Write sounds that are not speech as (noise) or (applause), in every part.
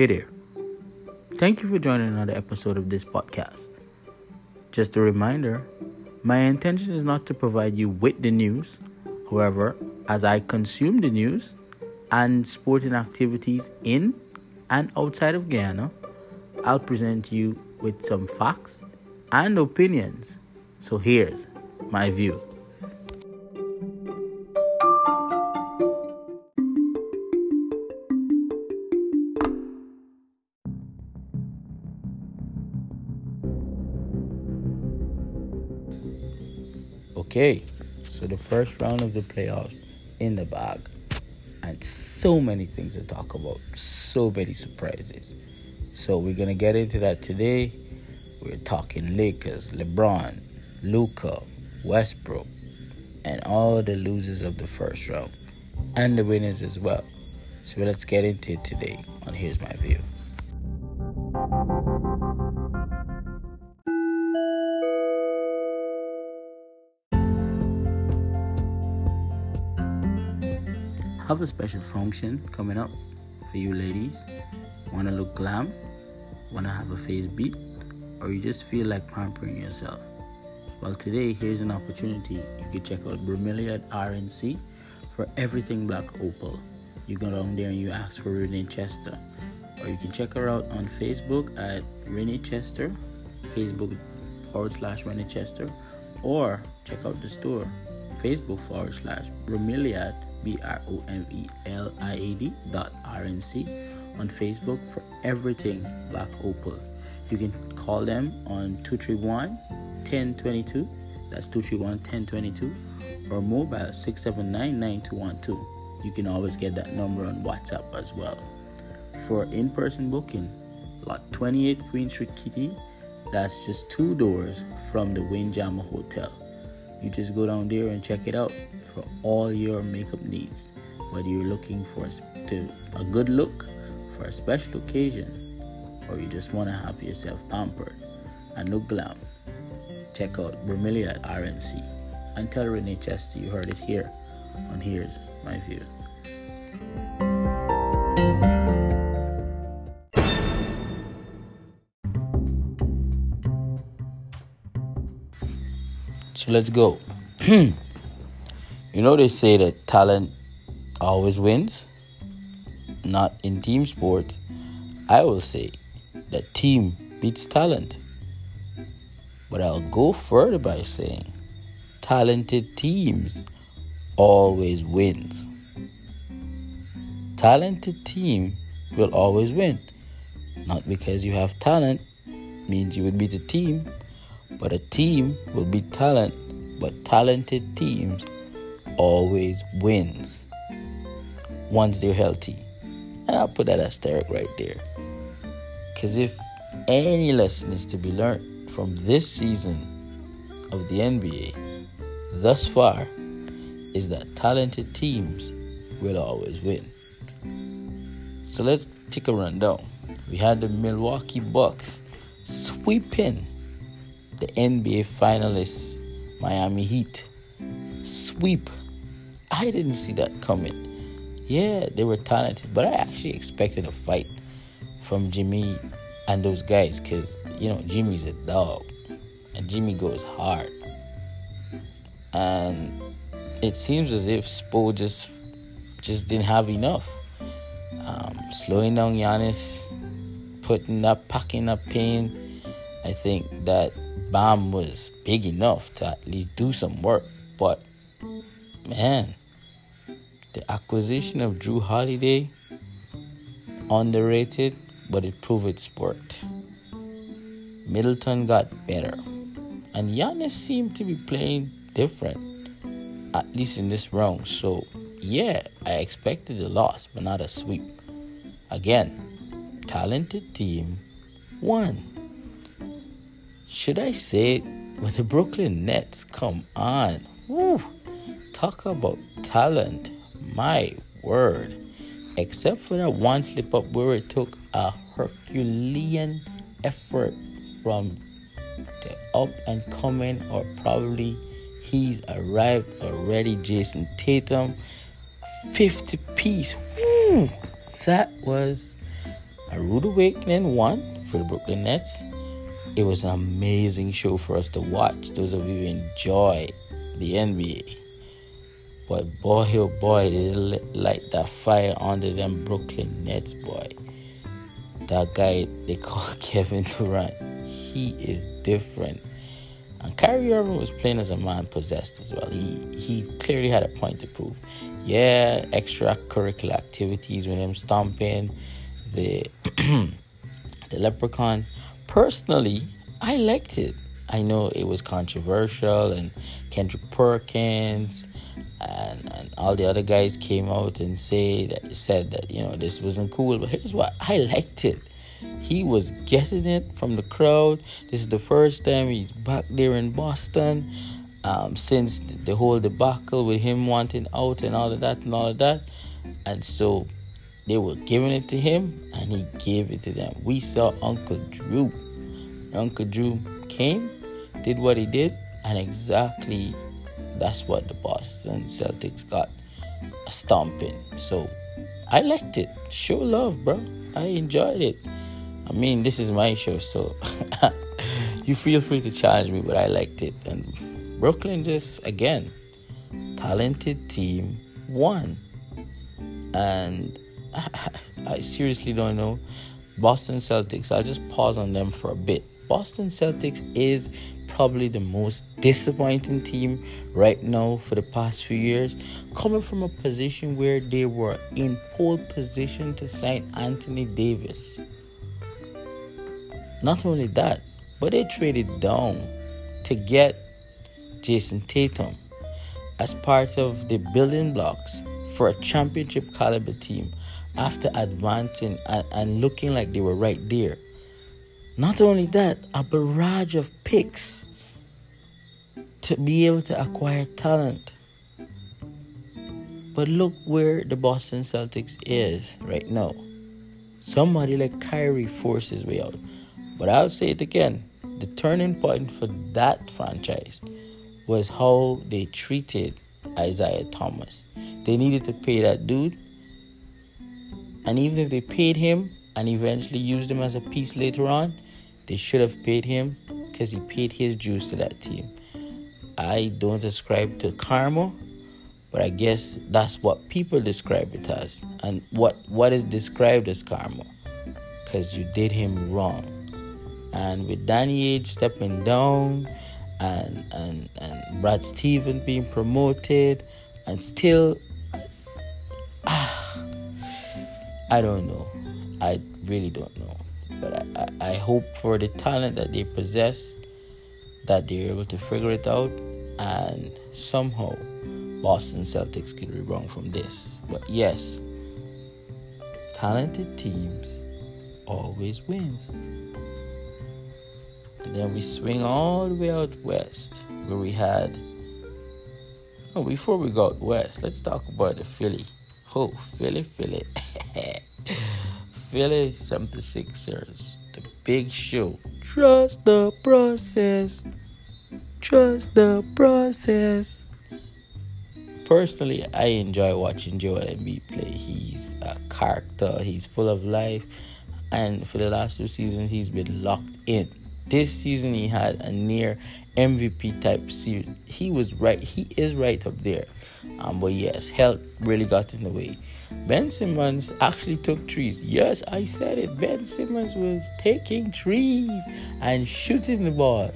Hey there. Thank you for joining another episode of this podcast. Just a reminder my intention is not to provide you with the news. However, as I consume the news and sporting activities in and outside of Guyana, I'll present you with some facts and opinions. So here's my view. Okay, so the first round of the playoffs in the bag, and so many things to talk about, so many surprises. So we're gonna get into that today. We're talking Lakers, LeBron, Luka, Westbrook, and all the losers of the first round, and the winners as well. So let's get into it today on Here's My View. Have a special function coming up for you ladies. Want to look glam? Want to have a face beat? Or you just feel like pampering yourself? Well, today here's an opportunity. You can check out Bromeliad RNC for everything Black Opal. You go down there and you ask for Renee Chester. Or you can check her out on Facebook at Renee Chester, Facebook forward slash Renee Chester, or check out the store, Facebook forward slash Bromeliad B R O M E L I A D dot R N C on Facebook for everything Black Opal. You can call them on 231 1022, that's 231 1022, or mobile 679 9212. You can always get that number on WhatsApp as well. For in person booking, lot 28 Queen Street Kitty, that's just two doors from the Windjammer Hotel. You just go down there and check it out for all your makeup needs. Whether you're looking for a, to, a good look for a special occasion or you just want to have yourself pampered and look glam, check out Bromeliad at RNC and tell Renee Chester you heard it here on Here's My View. So let's go. (clears throat) you know, they say that talent always wins, not in team sports. I will say that team beats talent. But I'll go further by saying talented teams always wins. Talented team will always win. Not because you have talent means you would beat the team, but a team will be talent, but talented teams always wins once they're healthy. And I'll put that asterisk right there. Because if any lesson is to be learned from this season of the NBA thus far, is that talented teams will always win. So let's take a rundown. We had the Milwaukee Bucks sweeping the NBA finalists, Miami Heat. Sweep. I didn't see that coming. Yeah, they were talented, but I actually expected a fight from Jimmy and those guys because, you know, Jimmy's a dog and Jimmy goes hard. And it seems as if Spo just just didn't have enough. Um, slowing down Giannis, putting up, packing up pain. I think that Bam was big enough to at least do some work. But man, the acquisition of Jrue Holiday underrated, but it proved its worth. Middleton got better, and Giannis seemed to be playing different, at least in this round. So yeah, I expected a loss, but not a sweep. Again, talented team won. Should I say? When the Brooklyn Nets come on, woo, talk about talent. My word. Except for that one slip up where it took a Herculean effort from the up and coming, or probably he's arrived already, Jayson Tatum. 50 piece. Woo, that was A rude awakening one for the Brooklyn Nets. It was an amazing show for us to watch. Those of you who enjoy the NBA. But boy, oh boy, they light that fire under them Brooklyn Nets, boy. That guy they (laughs) call Kevin Durant, he is different. And Kyrie Irving was playing as a man possessed as well. He he clearly had a point to prove. Yeah, extracurricular activities with him stomping the (clears throat) the leprechaun. Personally, I liked it. I know it was controversial, and Kendrick Perkins and, and all the other guys came out and say that said that you know this wasn't cool. But here's what I liked it. He was getting it from the crowd. This is the first time he's back there in Boston um, since the whole debacle with him wanting out and all of that and all of that. And so they were giving it to him and he gave it to them. We saw Uncle Drew. Uncle Drew came did what he did, and exactly that's what the Boston Celtics got a stomping. So I liked it. Show love, bro. I enjoyed it. I mean, this is my show, so (laughs) you feel free to challenge me, but I liked it. And Brooklyn just, again, talented team won. And (laughs) I, seriously don't know. Boston Celtics, I'll just pause on them for a bit. Boston Celtics is probably the most disappointing team right now for the past few years, coming from a position where they were in pole position to sign Anthony Davis. Not only that, but they traded down to get Jayson Tatum as part of the building blocks for a championship caliber team after advancing and, and looking like they were right there. Not only that, a barrage of picks to be able to acquire talent. But look where the Boston Celtics is right now. Somebody like Kyrie forced his way out. But I'll say it again the turning point for that franchise was how they treated Isaiah Thomas. They needed to pay that dude. And even if they paid him and eventually used him as a piece later on, they should have paid him because he paid his dues to that team. I don't ascribe to karma, but I guess that's what people describe it as. And what what is described as karma? Because you did him wrong. And with Danny Ainge stepping down and and and Brad Stevens being promoted and still I don't know. I really don't know. But I, I, I hope for the talent that they possess that they're able to figure it out and somehow Boston Celtics could rebound from this. But yes, talented teams always wins. And then we swing all the way out west where we had Oh, before we got west, let's talk about the Philly. Oh, Philly, Philly. Philly 76ers. The big show. Trust the process. Trust the process. Personally, I enjoy watching Joel Embiid play. He's a character. He's full of life, and for the last two seasons, he's been locked in. This season, he had a near MVP type season. He was right. He is right up there. Um, but yes, health really got in the way. Ben Simmons actually took trees. Yes, I said it. Ben Simmons was taking trees and shooting the ball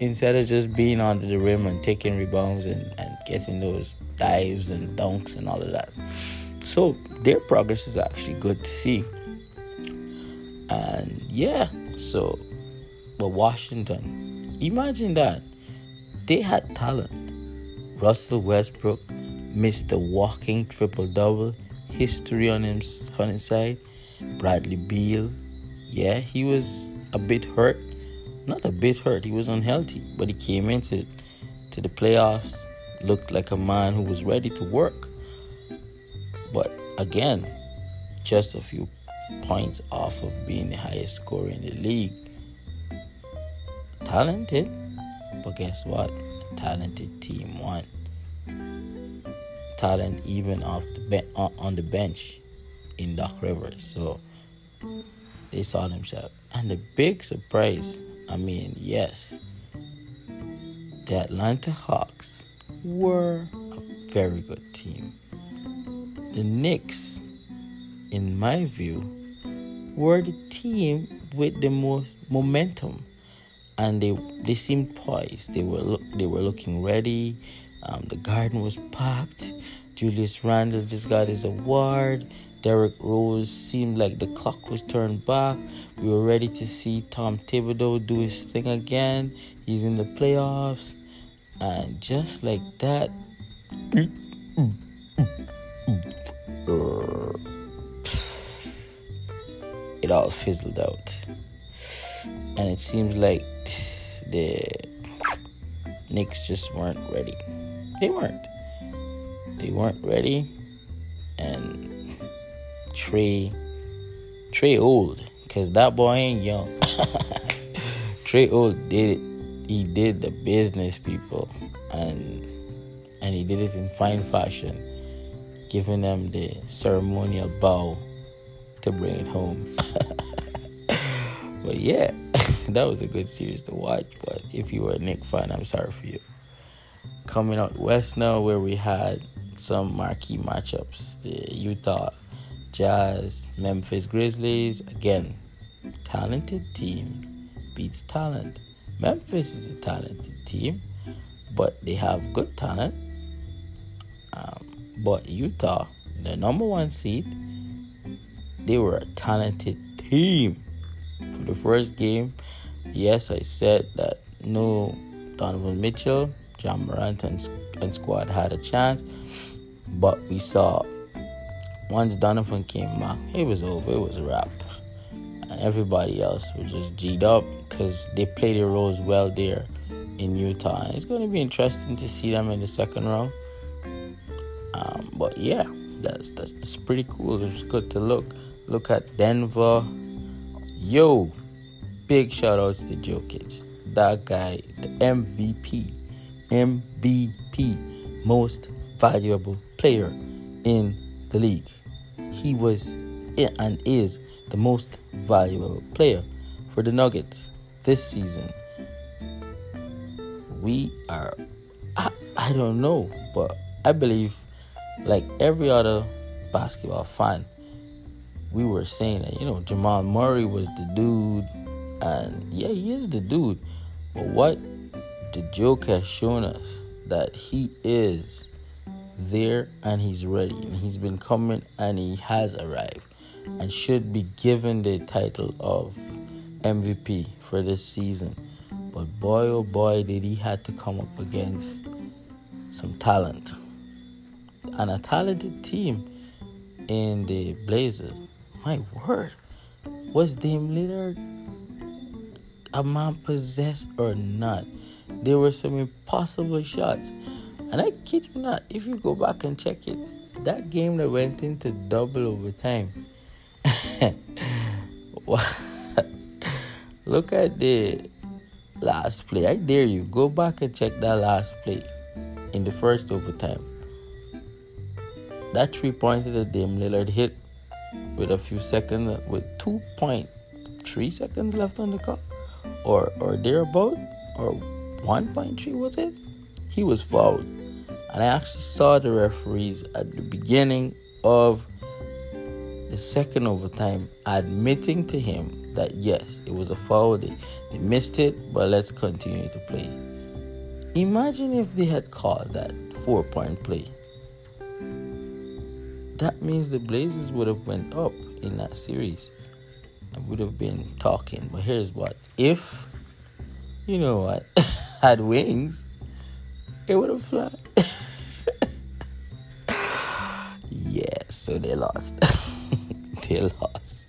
instead of just being under the rim and taking rebounds and, and getting those dives and dunks and all of that. So their progress is actually good to see. And yeah, so but Washington, imagine that they had talent. Russell Westbrook missed the walking triple double history on his on his side. Bradley Beal, yeah, he was a bit hurt not a bit hurt. He was unhealthy, but he came into to the playoffs, looked like a man who was ready to work. But again, just a few points off of being the highest scorer in the league. Talented, but guess what? A talented team won. Talent even off the be- uh, on the bench in Doc Rivers. So they saw themselves. And the big surprise, I mean, yes, the Atlanta Hawks were a very good team. The Knicks, in my view, were the team with the most momentum, and they they seemed poised. They were look, they were looking ready. Um, the garden was packed. Julius Randle just got his award. Derrick Rose seemed like the clock was turned back. We were ready to see Tom Thibodeau do his thing again. He's in the playoffs. And just like that, it all fizzled out. And it seems like the Knicks just weren't ready. They weren't. They weren't ready. And Trae Trae old because that boy ain't young. (laughs) Trae old did it. He did the business, people, and and he did it in fine fashion, giving them the ceremonial bow to bring it home. (laughs) but yeah, (laughs) (laughs) that was a good series to watch. But if you were a Knick fan, I'm sorry for you. Coming out west now, where we had some marquee matchups, the Utah Jazz, Memphis Grizzlies. Again, talented team beats talent. Memphis is a talented team, but they have good talent. Um, but Utah, the number one seed, they were a talented team. For the first game, yes, I said that no Donovan Mitchell, Ja Morant, and, and squad had a chance, but we saw once Donovan came back, it was over. It was a wrap. And everybody else was just G'd up because they played their roles well there in Utah. And it's going to be interesting to see them in the second round. Um, but yeah, that's, that's that's pretty cool. It's good to look. Look at Denver. Yo, big shout outs to Jokic. That guy, the MVP, MVP, most valuable player in the league. He was and is the most valuable player for the Nuggets this season. We are, I, I don't know, but I believe, like every other basketball fan, we were saying that, you know, Jamal Murray was the dude, and yeah, he is the dude. But what the joke has shown us that he is there and he's ready. And he's been coming and he has arrived and should be given the title of MVP for this season. But boy, oh boy, did he had to come up against some talent and a talented team in the Blazers. My word, was Dame Lillard a man possessed or not? There were some impossible shots. And I kid you not, if you go back and check it, that game that went into double overtime. (laughs) Look at the last play. I dare you, go back and check that last play in the first overtime. That three pointer that Dame Lillard hit with a few seconds, with 2.3 seconds left on the clock, or or thereabout, or 1.3 was it? He was fouled. And I actually saw the referees at the beginning of the second overtime admitting to him that yes, it was a foul. They, they missed it, but let's continue to play. Imagine if they had called that four point play. That means the Blazers would have went up in that series and would have been talking. But here's what if you know what (laughs) had wings, it would have flown. (laughs) yes, so they lost. (laughs) they lost.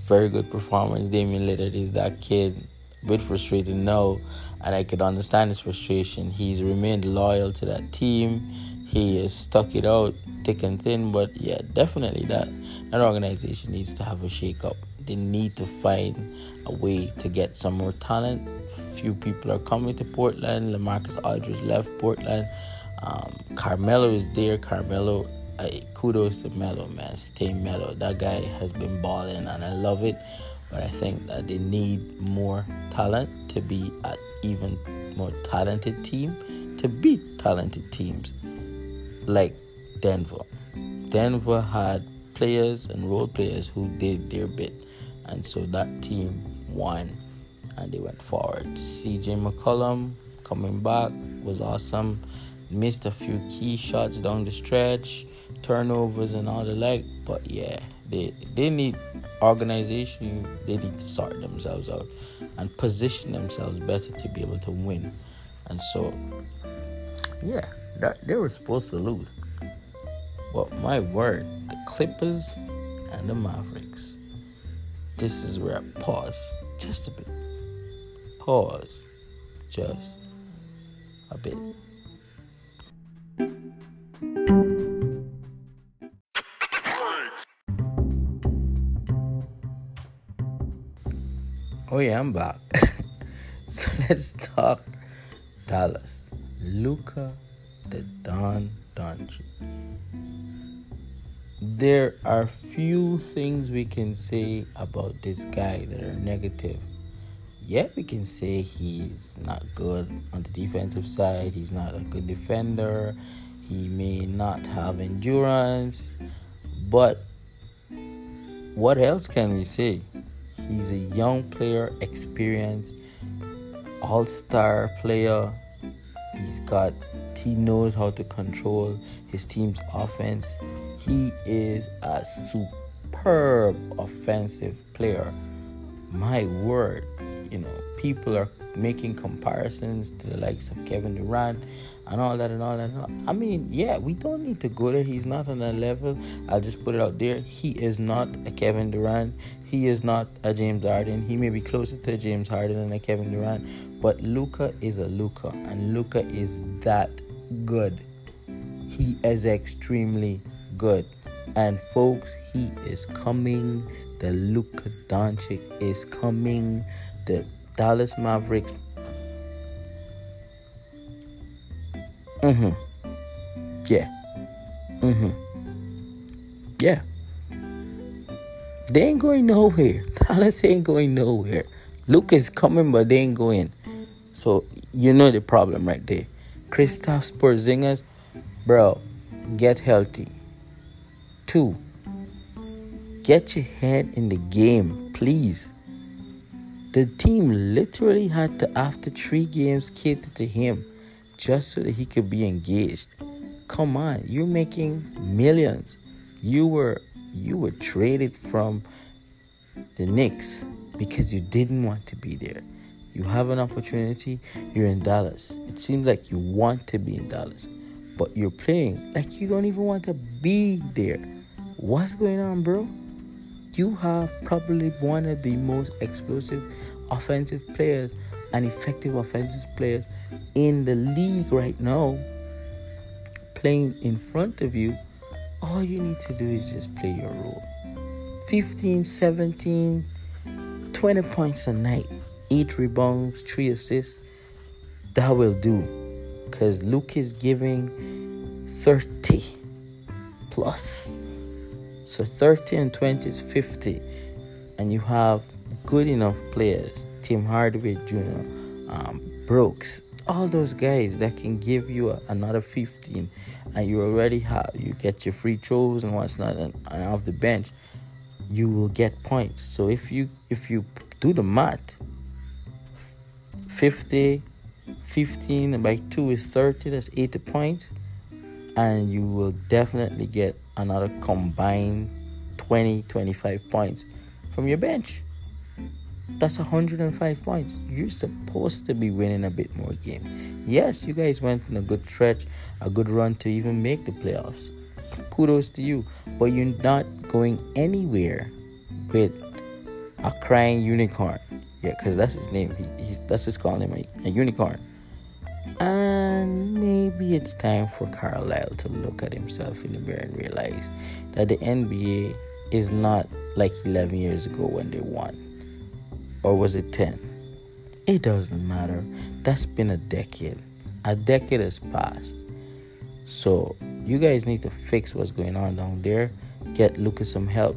Very good performance. Damian Lillard is that kid. A bit frustrated now, and I could understand his frustration. He's remained loyal to that team. He has stuck it out thick and thin, but yeah, definitely that that organization needs to have a shake up. They need to find a way to get some more talent. Few people are coming to Portland. LaMarcus Aldridge left Portland. Um, Carmelo is there. Carmelo I, kudos to Melo, man. Stay Melo. That guy has been balling, and I love it. But I think that they need more talent to be an even more talented team to beat talented teams like Denver. Denver had players and role players who did their bit, and so that team won and they went forward. CJ McCollum coming back was awesome. Missed a few key shots down the stretch, turnovers and all the like, but yeah, they they need organization. They need to sort themselves out and position themselves better to be able to win. And so, yeah, they were supposed to lose. But my word, the Clippers and the Mavericks. This is where I pause just a bit. Pause just a bit. Oh yeah, I'm back. (laughs) so let's talk Dallas. Luka the Don Doncic. There are few things we can say about this guy that are negative. Yeah, we can say he's not good on the defensive side. He's not a good defender. He may not have endurance. But what else can we say? He's a young player, experienced, all star player. He's got, he knows how to control his team's offense. He is a superb offensive player. My word, you know, people are making comparisons to the likes of Kevin Durant and all that and all that. I mean, yeah, we don't need to go there. He's not on that level. I'll just put it out there. He is not a Kevin Durant. He is not a James Harden. He may be closer to James Harden than a Kevin Durant, but Luka is a Luka, and Luka is that good. He is extremely good. And folks, he is coming. The Luka Doncic is coming. The Dallas Mavericks. Mm-hmm. Yeah. Mm-hmm. Yeah. They ain't going nowhere. (laughs) Dallas ain't going nowhere. Luke is coming, but they ain't going. So you know the problem right there. Kristaps Porzingis, bro, get healthy. Two, get your head in the game, please. The team literally had to, after three games, cater to him just so that he could be engaged. Come on, you're making millions. You were you were traded from the Knicks because you didn't want to be there. You have an opportunity, you're in Dallas. It seems like you want to be in Dallas, but you're playing like you don't even want to be there. What's going on, bro? You have probably one of the most explosive offensive players and effective offensive players in the league right now playing in front of you. All you need to do is just play your role. 15, 17, 20 points a night, 8 rebounds, 3 assists. That will do. Because Luke is giving 30 plus. So 30 and 20 is 50. And you have good enough players, Tim Hardaway Jr., um, Brooks, all those guys that can give you a, another 15 and you already have you get your free throws and what's not and, and off the bench you will get points so if you if you do the math 50 15 by 2 is 30 that's 80 points. And you will definitely get another combined 20 25 points from your bench. That's 105 points. You're supposed to be winning a bit more games. Yes you guys went in a good stretch a good run to even make the playoffs. Kudos to you. But you're not going anywhere with a crying unicorn yeah because that's his name he, he's that's his calling a, a unicorn and maybe it's time for Carlisle to look at himself in the mirror and realize that the NBA is not like 11 years ago when they won. Or was it 10? It doesn't matter. That's been a decade. A decade has passed. So you guys need to fix what's going on down there. Get Lucas some help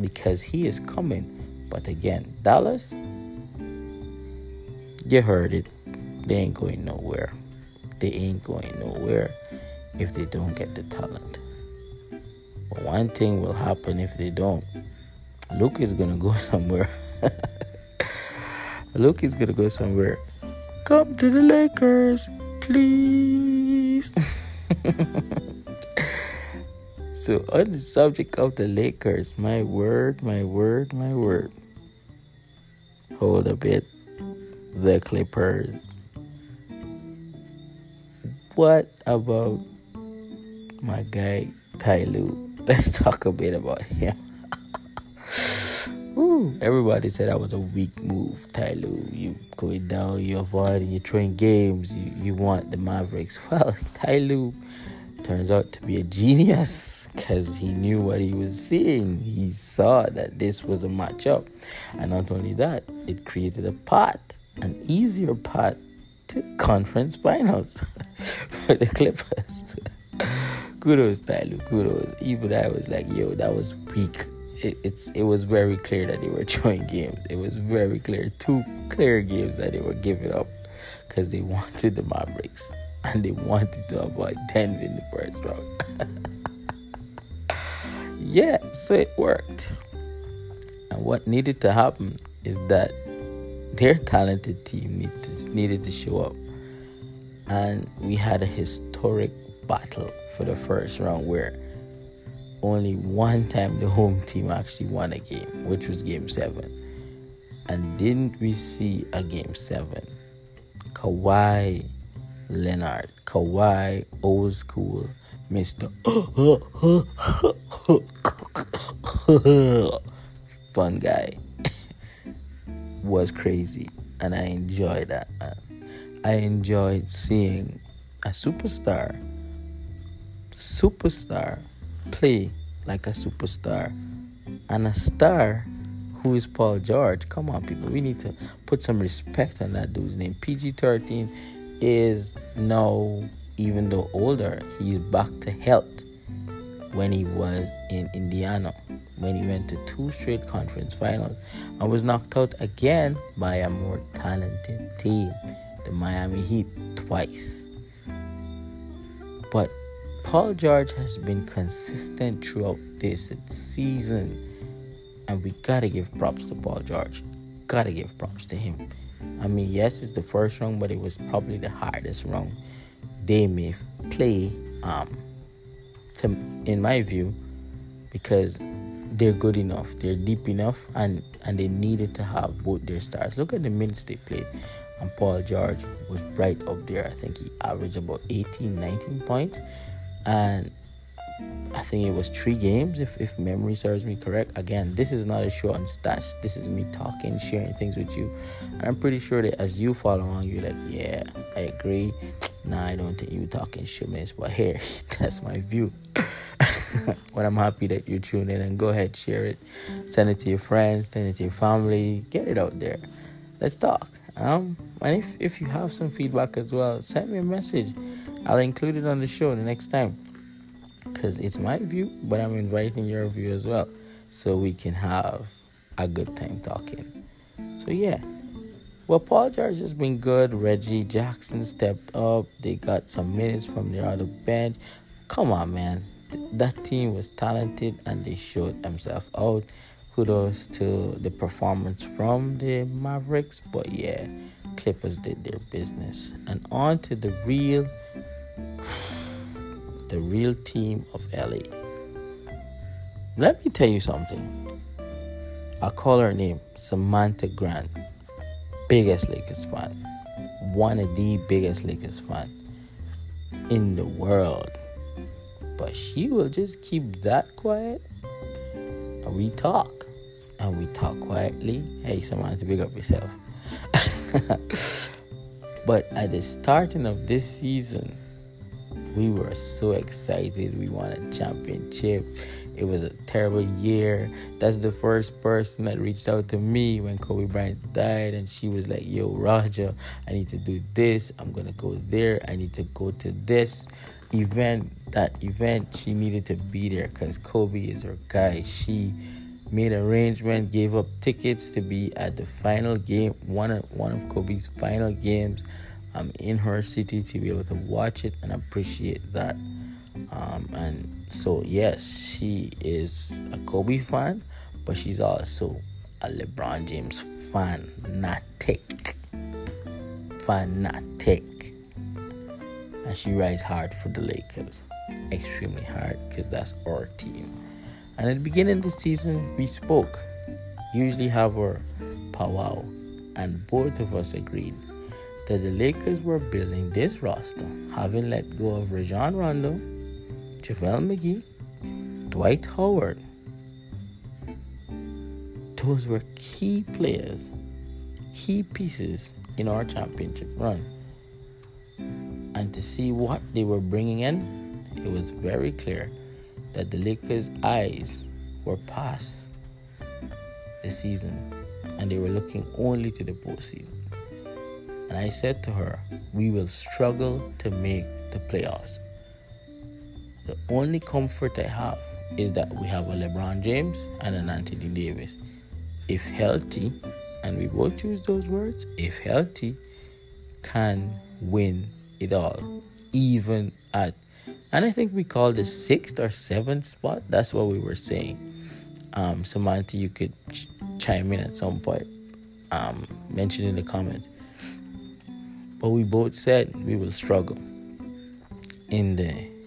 because he is coming. But again, Dallas, you heard it. They ain't going nowhere. They ain't going nowhere if they don't get the talent. But one thing will happen if they don't. Luke is gonna go (laughs) somewhere. Luke is gonna go somewhere. Come to the Lakers, please. (laughs) so on the subject of the Lakers, my word, my word, my word. Hold a bit. The Clippers. What about my guy Ty Lue? (laughs) Let's talk a bit about him. (laughs) Ooh, everybody said that was a weak move, Ty Lue. You going down, you avoiding, you're throwing games, you, you want the Mavericks. (laughs) Well, Ty Lue turns out to be a genius because he knew what he was seeing. He saw that this was a matchup. And not only that, it created a path, an easier path to the conference finals (laughs) for the Clippers. (laughs) kudos, Ty Lue, kudos. Even I was like, yo, that was weak it, it's it was very clear that they were (laughs) throwing games. It was very clear, two clear games that they were giving up because they wanted the Mavericks and they wanted to avoid Denver in the first round. yeah, so it worked. And what needed to happen is that their talented team needed to, needed to show up. And we had a historic battle for the first round where only one time the home team actually won a game, which was game seven. And didn't we see a game seven? Kawhi Leonard, Kawhi old school, Mr. (laughs) Fun guy was crazy, and I enjoyed that. I enjoyed seeing a superstar, superstar play like a superstar and a star who is Paul George. Come on, people. We need to put some respect on that dude's name. PG 13 is now, even though older, he's back to health when he was in Indiana, when he went to two straight conference finals and was knocked out again by a more talented team, the Miami Heat, twice. But Paul George has been consistent throughout this season, and we gotta give props to Paul George. Gotta give props to him. I mean, yes, it's the first round, but it was probably the hardest round they may play. Um, to, in my view, because they're good enough, they're deep enough, and and they needed to have both their stars. Look at the minutes they played. And Paul George was right up there. I think he averaged about 18, 19 points and I think it was three games, if, if memory serves me correct. Again, this is not a show on stats. This is me talking, sharing things with you. And I'm pretty sure that as you follow along, you're like, yeah, I agree. Nah, I don't think you talking shit, miss. But here, that's my view. (laughs) but I'm happy that you tuned in and go ahead, share it. Send it to your friends, send it to your family. Get it out there. Let's talk. Um, and if, if you have some feedback as well, send me a message. I'll include it on the show the next time because it's my view, but I'm inviting your view as well so we can have a good time talking. So, yeah. Well, Paul George has been good. Reggie Jackson stepped up. They got some minutes from the other bench. Come on, man. Th- that team was talented and they showed themselves out. Kudos to the performance from the Mavericks. But yeah, Clippers did their business. And on to the real (sighs) the real team of LA. Let me tell you something. I'll call her name Samantha Grant, biggest Lakers fan, one of the biggest Lakers fan in the world. But she will just keep that quiet and we talk. And we talk quietly. Hey, someone to big up yourself. (laughs) but at the starting of this season, we were so excited. We won a championship. It was a terrible year. That's the first person that reached out to me when Kobe Bryant died, and she was like, Yo, Roger, I need to do this. I'm gonna go there. I need to go to this. event, that event, she needed to be there because Kobe is her guy. She made arrangement, gave up tickets to be at the final game, one of one of Kobe's final games, um, in her city to be able to watch it and appreciate that. Um, and so yes, she is a Kobe fan, but she's also a LeBron James fan, fanatic, fanatic, and she rides hard for the Lakers, extremely hard because that's our team. And at the beginning of the season, we spoke, usually have our powwow, and both of us agreed that the Lakers were building this roster, having let go of Rajon Rondo, JaVale McGee, Dwight Howard. Those were key players, key pieces in our championship run. And to see what they were bringing in, it was very clear that the Lakers' eyes were past the season and they were looking only to the postseason. And I said to her, We will struggle to make the playoffs. The only comfort I have is that we have a LeBron James and an Anthony Davis. If healthy, and we both use those words, if healthy, can win it all, even at and I think we called the sixth or seventh spot. That's what we were saying. Um, Samantha, you could ch- chime in at some point, um, mention in the comments. But we both said we will struggle in the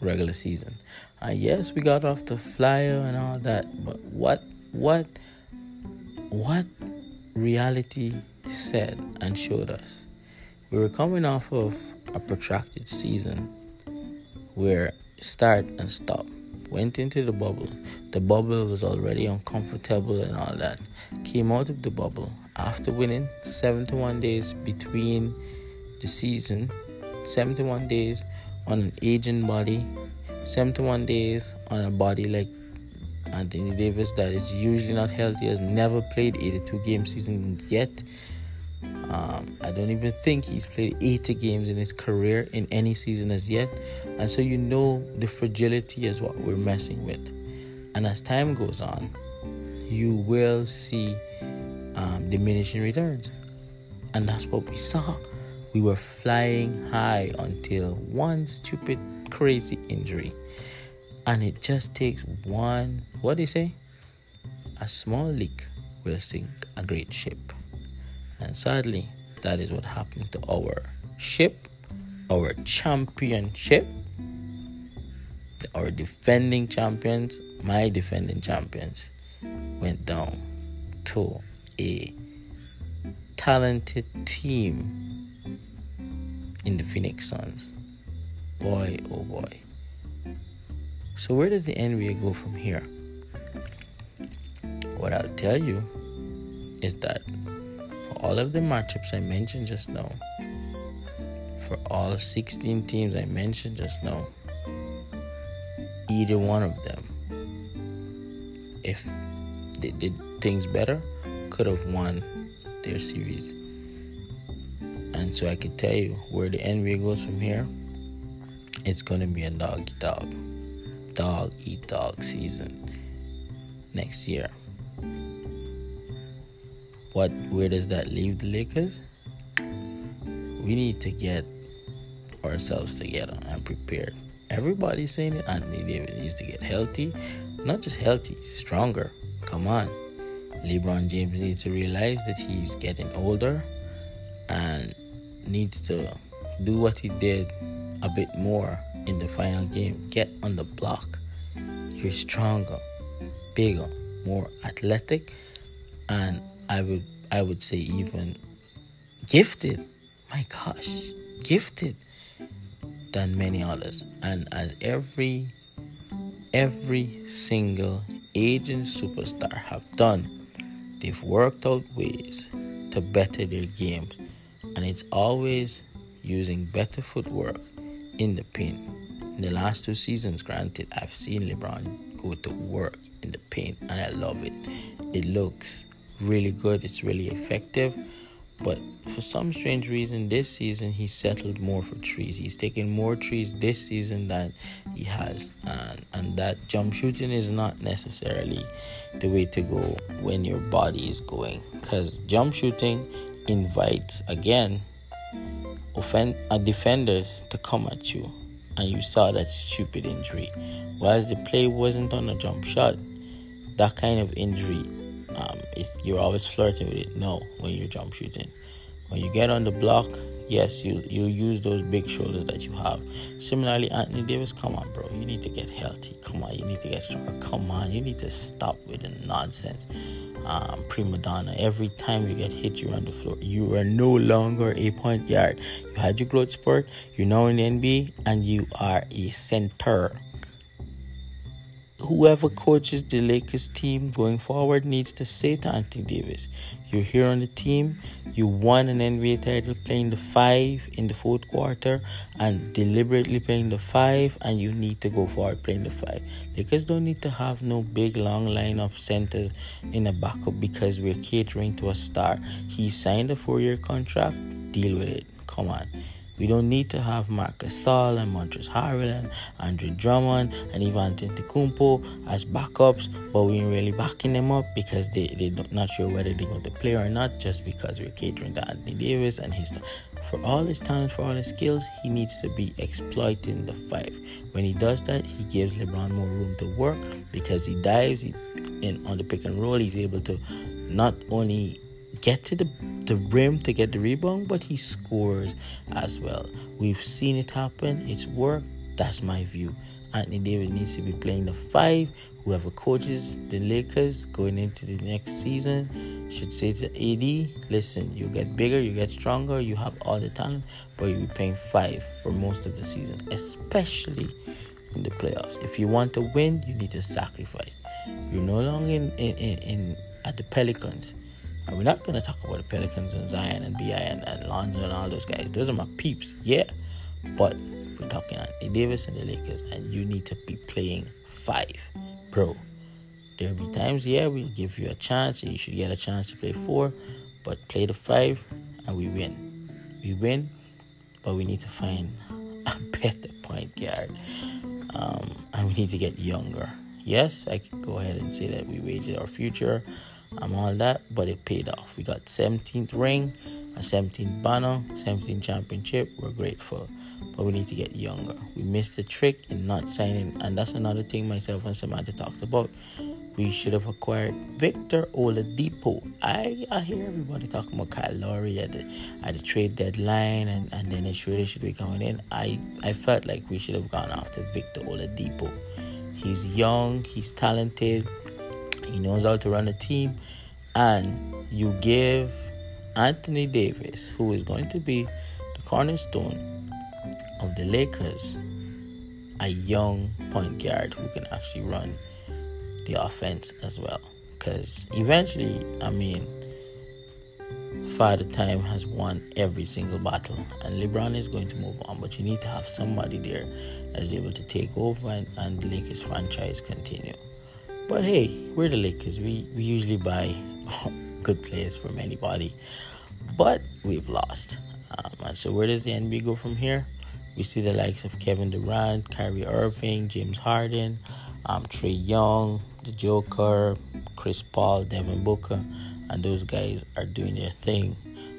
regular season. And yes, we got off the flyer and all that, but what, what, what reality said and showed us? We were coming off of a protracted season where start and stop. Went into the bubble. The bubble was already uncomfortable and all that. Came out of the bubble after winning 71 days between the season, 71 days on an aging body, 71 days on a body like Anthony Davis that is usually not healthy, has never played 82 game seasons yet. Um, I don't even think he's played 80 games in his career in any season as yet. And so you know the fragility is what we're messing with. And as time goes on, you will see um, diminishing returns. And that's what we saw. We were flying high until one stupid, crazy injury. And it just takes one, what do you say? A small leak will sink a great ship. And sadly, that is what happened to our ship, our championship, our defending champions, my defending champions, went down to a talented team in the Phoenix Suns. Boy, oh boy. So, where does the NBA go from here? What I'll tell you is that for all of the matchups I mentioned just now, for all 16 teams I mentioned just now, either one of them, if they did things better, could have won their series. And so I can tell you where the NBA goes from here, it's going to be a dog eat dog, dog eat dog season next year. What where does that leave the Lakers? We need to get ourselves together and prepared. Everybody's saying it. Anthony Davis needs to get healthy, not just healthy, stronger. Come on. LeBron James needs to realize that he's getting older and needs to do what he did a bit more in the final game. Get on the block. You're stronger, bigger, more athletic, and I would I would say even gifted. My gosh, gifted than many others. And as every every single aging superstar have done, they've worked out ways to better their games. And it's always using better footwork in the paint. In the last two seasons, granted, I've seen LeBron go to work in the paint and I love it. It looks really good, it's really effective. But for some strange reason, this season he settled more for trees. He's taken more trees this season than he has, and and that jump shooting is not necessarily the way to go when your body is going, because jump shooting invites again offend a defender to come at you, and you saw that stupid injury. While the play wasn't on a jump shot, that kind of injury um, you're always flirting with it. No, when you're jump shooting, when you get on the block, yes, you you use those big shoulders that you have. Similarly, Anthony Davis, come on, bro, you need to get healthy. Come on, you need to get stronger. Come on, you need to stop with the nonsense. Um, prima donna. Every time you get hit, you're on the floor. You are no longer a point guard. You had your growth spurt. You're now in the NBA, and you are a center whoever coaches the Lakers team going forward needs to say to Anthony Davis, you're here on the team, you won an NBA title playing the five in the fourth quarter and deliberately playing the five, and you need to go forward playing the five. Lakers don't need to have no big long line of centers in a backup because we're catering to a star. He signed a four year contract, deal with it. Come on. We don't need to have Marc Gasol and Montrezl Harrell and Andre Drummond and Ivan Antetokounmpo as backups, but we ain't really backing them up because they they're not sure whether they're going to play or not. Just because we're catering to Anthony Davis and his for all his talent, for all his skills, he needs to be exploiting the five. When he does that, he gives LeBron more room to work because he dives he, in on the pick and roll. He's able to not only get to the, the rim to get the rebound, but he scores as well. We've seen it happen, it's worked. That's my view. Anthony Davis needs to be playing the five. Whoever coaches the Lakers going into the next season should say to AD, listen, you get bigger, you get stronger, you have all the talent, but you'll be playing five for most of the season, especially in the playoffs. If you want to win, you need to sacrifice. You're no longer in, in, in, in at the Pelicans. And we're not going to talk about the Pelicans and Zion and BI and, and Lonzo and all those guys. Those are my peeps, yeah. But we're talking Anthony Davis and the Lakers, and you need to be playing five, bro. There'll be times, yeah, we'll give you a chance. And you should get a chance to play four, but play the five, and we win. We win, but we need to find a (laughs) better point guard, um, and we need to get younger. Yes, I can go ahead and say that we waged our future and all that, but it paid off. We got 17th ring, a 17th banner, 17th championship. We're grateful, but we need to get younger. We missed the trick in not signing, and that's another thing myself and Samantha talked about. We should have acquired Victor Oladipo. I I hear everybody talking about Kyle Lowry at the at the trade deadline, and and then it should should be coming in. I I felt like we should have gone after Victor Oladipo. He's young, he's talented he knows how to run a team. And you give Anthony Davis, who is going to be the cornerstone of the Lakers, a young point guard who can actually run the offense as well. Because eventually, I mean, Father Time has won every single battle, and LeBron is going to move on. But you need to have somebody there that's able to take over and, and the Lakers franchise continue. But hey, we're the Lakers. We we usually buy (laughs) good players from anybody, but we've lost. Um, so where does the NBA go from here? We see the likes of Kevin Durant, Kyrie Irving, James Harden, um, Trae Young, the Joker, Chris Paul, Devin Booker, and those guys are doing their thing.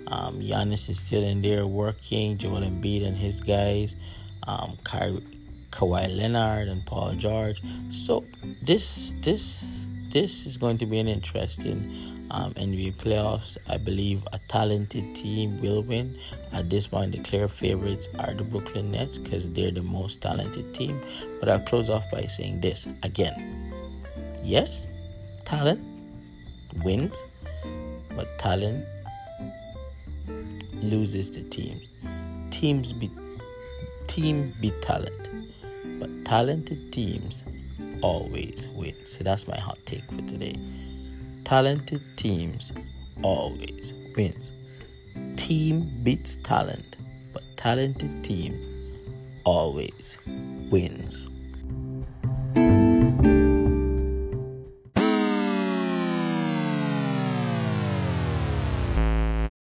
Um, Giannis is still in there working. Joel Embiid and his guys. Um, Kyrie, Kawhi Leonard and Paul George. So this this this is going to be an interesting um, NBA playoffs. I believe a talented team will win. At this point, the clear favorites are the Brooklyn Nets because they're the most talented team. But I'll close off by saying this again. Yes, talent wins, but talent loses to teams. Teams beat team beat talent. But talented teams always win. So that's my hot take for today. Talented teams always wins. Team beats talent, but talented team always wins.